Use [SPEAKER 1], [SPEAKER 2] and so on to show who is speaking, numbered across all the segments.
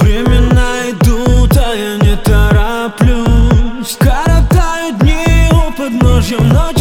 [SPEAKER 1] Времена идут, а я не тороплюсь. Коротаю дни у подножья мной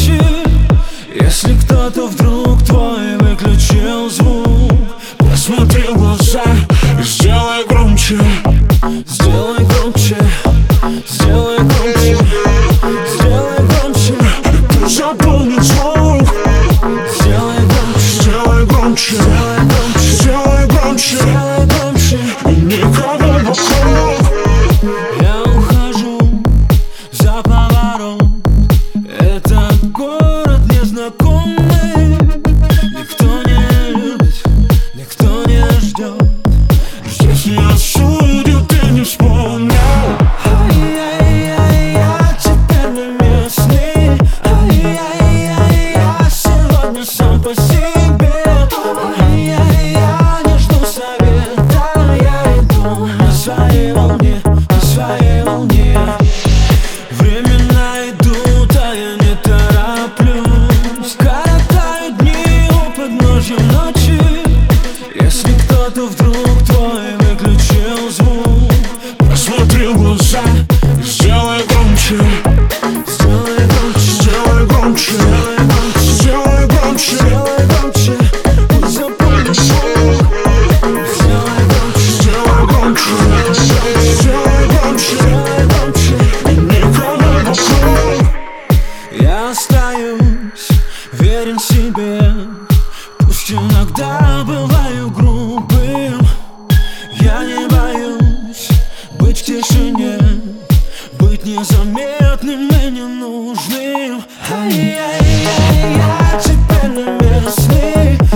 [SPEAKER 1] заметным и ненужным Ай-яй-яй, я теперь не местный